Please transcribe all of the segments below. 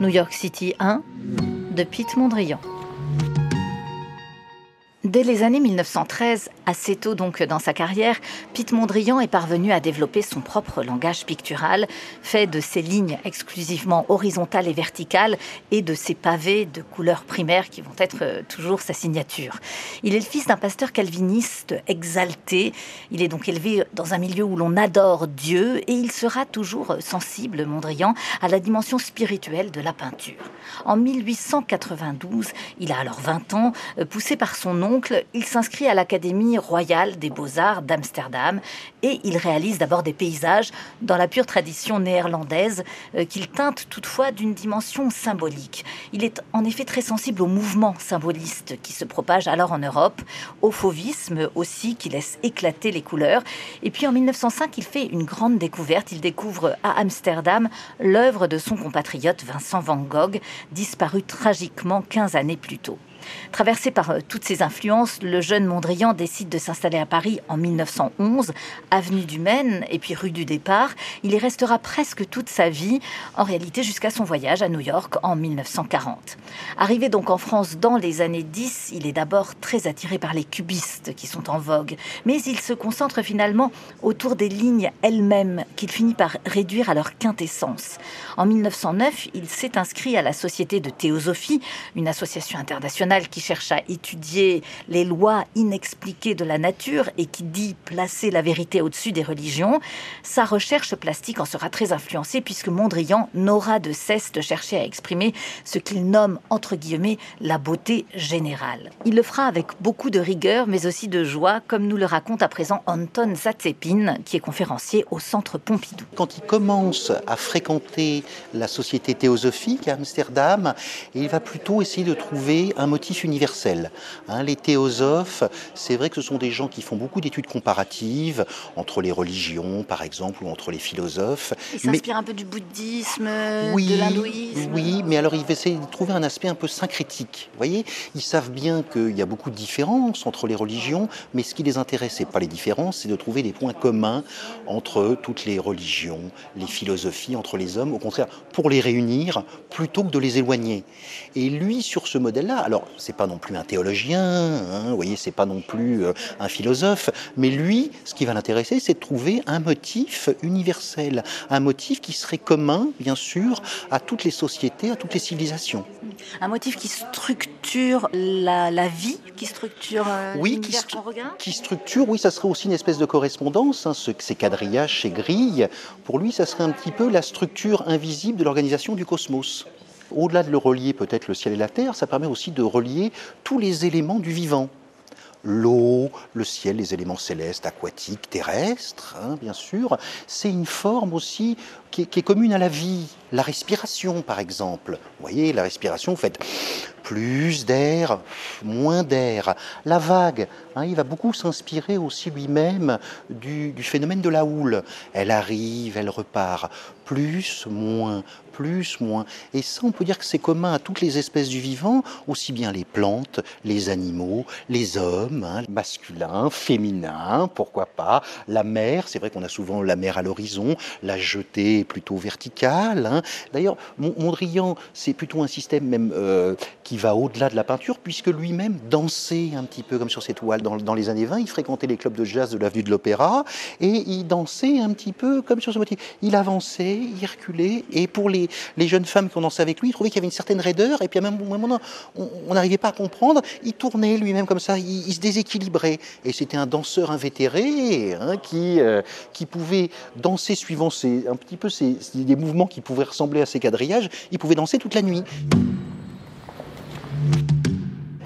New York City 1 de Pete Mondrian. Dès les années 1913, assez tôt donc dans sa carrière, Pete Mondrian est parvenu à développer son propre langage pictural, fait de ses lignes exclusivement horizontales et verticales et de ses pavés de couleurs primaires qui vont être euh, toujours sa signature. Il est le fils d'un pasteur calviniste exalté. Il est donc élevé dans un milieu où l'on adore Dieu et il sera toujours sensible, Mondrian, à la dimension spirituelle de la peinture. En 1892, il a alors 20 ans, euh, poussé par son il s'inscrit à l'Académie royale des beaux-arts d'Amsterdam et il réalise d'abord des paysages dans la pure tradition néerlandaise euh, qu'il teinte toutefois d'une dimension symbolique. Il est en effet très sensible au mouvement symboliste qui se propage alors en Europe, au fauvisme aussi qui laisse éclater les couleurs. Et puis en 1905, il fait une grande découverte. Il découvre à Amsterdam l'œuvre de son compatriote Vincent van Gogh, disparu tragiquement 15 années plus tôt. Traversé par euh, toutes ces influences, le jeune Mondrian décide de s'installer à Paris en 1911, avenue du Maine et puis rue du Départ. Il y restera presque toute sa vie, en réalité jusqu'à son voyage à New York en 1940. Arrivé donc en France dans les années 10, il est d'abord très attiré par les cubistes qui sont en vogue, mais il se concentre finalement autour des lignes elles-mêmes qu'il finit par réduire à leur quintessence. En 1909, il s'est inscrit à la Société de théosophie, une association internationale qui cherche à étudier les lois inexpliquées de la nature et qui dit placer la vérité au-dessus des religions, sa recherche plastique en sera très influencée puisque Mondrian n'aura de cesse de chercher à exprimer ce qu'il nomme entre guillemets la beauté générale. Il le fera avec beaucoup de rigueur mais aussi de joie comme nous le raconte à présent Anton Zatzepin qui est conférencier au Centre Pompidou. Quand il commence à fréquenter la société théosophique à Amsterdam, il va plutôt essayer de trouver un motif universel. Hein, les théosophes, c'est vrai que ce sont des gens qui font beaucoup d'études comparatives entre les religions, par exemple, ou entre les philosophes. Ils s'inspirent un peu du bouddhisme, de l'hindouisme. Oui, mais alors ils essayer de trouver un aspect un peu syncrétique. Vous voyez, ils savent bien qu'il y a beaucoup de différences entre les religions, mais ce qui les intéresse, c'est pas les différences, c'est de trouver des points communs entre toutes les religions, les philosophies, entre les hommes. Au contraire, pour les réunir plutôt que de les éloigner. Et lui, sur ce modèle-là, alors c'est pas non plus un théologien, hein, vous voyez, c'est pas non plus euh, un philosophe, mais lui, ce qui va l'intéresser, c'est de trouver un motif universel, un motif qui serait commun, bien sûr, à toutes les sociétés, à toutes les civilisations. Un motif qui structure la, vie, qui structure euh, oui, qui, qui, structure, oui, ça serait aussi une espèce de correspondance. Hein, ce, ces quadrillages, ces grilles, pour lui, ça serait un petit peu la structure invisible de l'organisation du cosmos. Au-delà de le relier peut-être le ciel et la terre, ça permet aussi de relier tous les éléments du vivant. L'eau, le ciel, les éléments célestes, aquatiques, terrestres, hein, bien sûr. C'est une forme aussi qui est, commune à la vie. La respiration, par exemple. Vous voyez, la respiration, vous faites plus d'air, moins d'air. La vague, hein, il va beaucoup s'inspirer aussi lui-même du, phénomène de la houle. Elle arrive, elle repart. Plus, moins, plus, moins. Et ça, on peut dire que c'est commun à toutes les espèces du vivant, aussi bien les plantes, les animaux, les hommes, hein, masculins, féminins, pourquoi pas. La mer, c'est vrai qu'on a souvent la mer à l'horizon, la jetée plutôt verticale. Hein. D'ailleurs, Mondrian, c'est plutôt un système même euh, qui va au-delà de la peinture, puisque lui-même dansait un petit peu comme sur ses toiles dans, les années 20. Il fréquentait les clubs de jazz de l'avenue de l'Opéra et il dansait un petit peu comme sur ce motif. Il avançait, il reculait, et pour les, jeunes femmes qui ont dansé avec lui, il trouvait qu'il y avait une certaine raideur, et puis à un moment, on n'arrivait pas à comprendre. Il tournait lui-même comme ça, il, se déséquilibrait. Et c'était un danseur invétéré hein, qui, euh, qui pouvait danser suivant ses, un petit peu ses, des mouvements qui pouvaient ressembler à ses quadrillages. Il pouvait danser toute la nuit.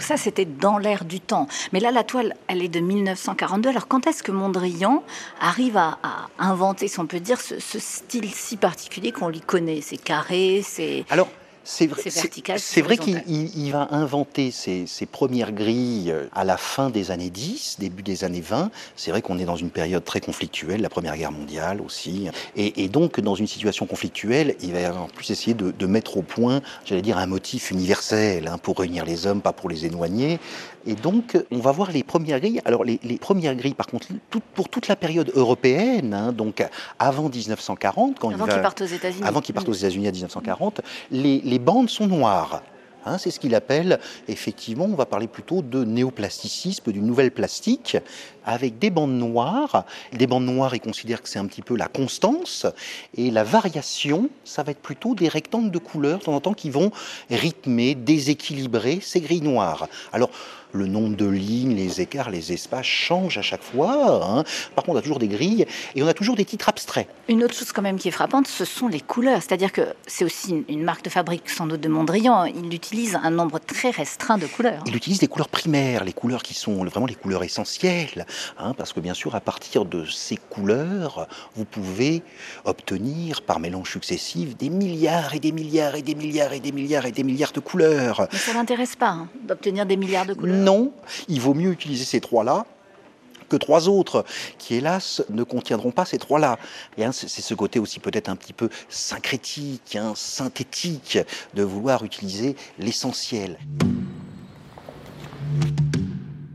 Ça, c'était dans l'air du temps. Mais là, la toile, elle est de 1942. Alors, quand est-ce que Mondrian arrive à, inventer, si on peut dire, ce, ce style si particulier qu'on lui connaît? C'est carré, c'est... Alors, c'est vrai, qu'il va inventer ses, premières grilles euh, à la fin des années 10, début des années 20. C'est vrai qu'on est dans une période très conflictuelle, la Première Guerre mondiale aussi. Et, donc, dans une situation conflictuelle, il va en plus essayer de, mettre au point, j'allais dire, un motif universel hein, pour réunir les hommes, pas pour les éloigner. Et donc, on va voir les premières grilles. Alors, les, premières grilles, par contre, pour toute la période européenne, hein, donc avant 1940, quand avant qu'il parte aux États-Unis, avant qu'il parte aux États-Unis à 1940, les, les bandes sont noires. Hein, c'est ce qu'il appelle, effectivement, on va parler plutôt de néoplasticisme, d'une nouvelle plastique, avec des bandes noires. Des bandes noires, il considère que c'est un petit peu la constance, et la variation, ça va être plutôt des rectangles de couleurs, de temps en temps, qui vont rythmer, déséquilibrer ces grilles noires. Alors, le nombre de lignes, les écarts, les espaces changent à chaque fois. Hein. Par contre, on a toujours des grilles et on a toujours des titres abstraits. Une autre chose quand même qui est frappante, ce sont les couleurs. C'est-à-dire que c'est aussi une marque de fabrique sans doute de Mondrian. Il utilise un nombre très restreint de couleurs. Il utilise des couleurs primaires, les couleurs qui sont vraiment les couleurs essentielles. Hein, parce que bien sûr, à partir de ces couleurs, vous pouvez obtenir par mélange successif des milliards et des milliards et des milliards et des milliards et des milliards de couleurs. Mais ça n'intéresse pas hein, d'obtenir des milliards de couleurs. Non, il vaut mieux utiliser ces trois-là que trois autres, qui hélas ne contiendront pas ces trois-là. c'est ce côté aussi peut-être un petit peu syncrétique, hein, synthétique, de vouloir utiliser l'essentiel.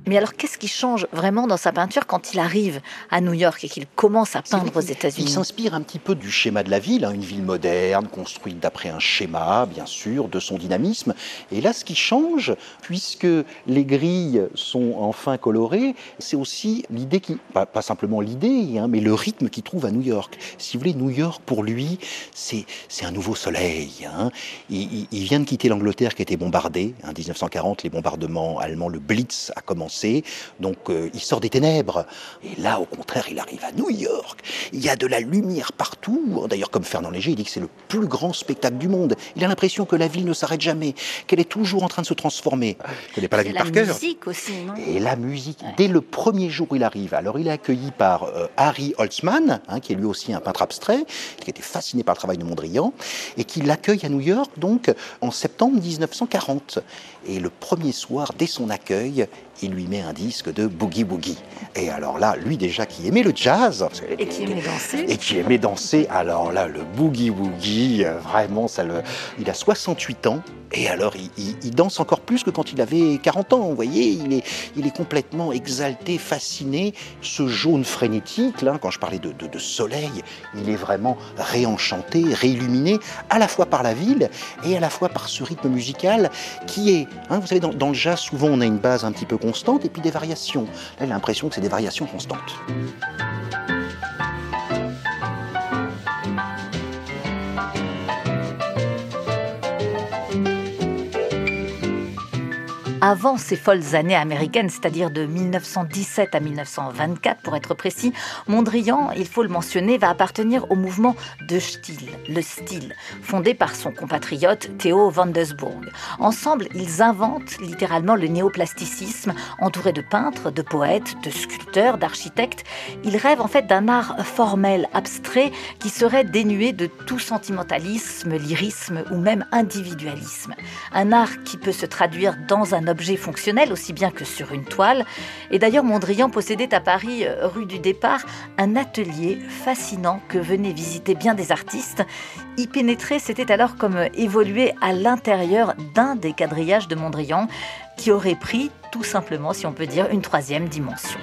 Mais alors, qu'est-ce qui change vraiment dans sa peinture quand il arrive à New York et qu'il commence à peindre aux États-Unis? Il s'inspire un petit peu du schéma de la ville, hein, une ville moderne, construite d'après un schéma, bien sûr, de son dynamisme. Et là, ce qui change, puisque les grilles sont enfin colorées, c'est aussi l'idée qui, pas, simplement l'idée, hein, mais le rythme qu'il trouve à New York. Si vous voulez, New York, pour lui, c'est un nouveau soleil. Hein. Il, il, vient de quitter l'Angleterre qui était bombardée. En 1940, les bombardements allemands, le Blitz a commencé donc euh, il sort des ténèbres. Et là, au contraire, il arrive à New York. Il y a de la lumière partout. D'ailleurs, comme Fernand Léger, il dit que c'est le plus grand spectacle du monde. Il a l'impression que la ville ne s'arrête jamais, qu'elle est toujours en train de se transformer. n'est pas la ville par cœur. La musique aussi, non? Et la musique, dès le premier jour où il arrive. Alors, il est accueilli par euh, Harry Holtzman, hein, qui est lui aussi un peintre abstrait, qui était fasciné par le travail de Mondrian, et qui l'accueille à New York, donc, en septembre 1940. Et le premier soir, dès son accueil, il lui met un disque de Boogie Boogie. Et alors là, lui déjà qui aimait le jazz. Et qui aimait danser. Et qui aimait danser. Alors là, le Boogie Boogie, euh, vraiment, ça le... il a 68 ans. Et alors, il, danse encore plus que quand il avait 40 ans. Vous voyez, il est, complètement exalté, fasciné. Ce jaune frénétique, quand je parlais de, soleil, il est vraiment réenchanté, réilluminé, à la fois par la ville et à la fois par ce rythme musical qui est, hein, vous savez, dans, le jazz, souvent on a une base un petit peu constante et puis des variations. Là, a l'impression que c'est des variations constantes. Avant ces folles années américaines, c'est-à-dire de 1917 à 1924 pour être précis, Mondrian, il faut le mentionner, va appartenir au mouvement de Stil, le style, fondé par son compatriote Theo van Desburg. Ensemble, ils inventent littéralement le néoplasticisme, entouré de peintres, de poètes, de sculpteurs, d'architectes. Ils rêvent en fait d'un art formel, abstrait, qui serait dénué de tout sentimentalisme, lyrisme ou même individualisme. Un art qui peut se traduire dans un fonctionnel aussi bien que sur une toile. Et d'ailleurs, Mondrian possédait à Paris, euh, rue du Départ, un atelier fascinant que venaient visiter bien des artistes. Y pénétrer, c'était alors comme évoluer à l'intérieur d'un des quadrillages de Mondrian qui aurait pris tout simplement, si on peut dire, une troisième dimension.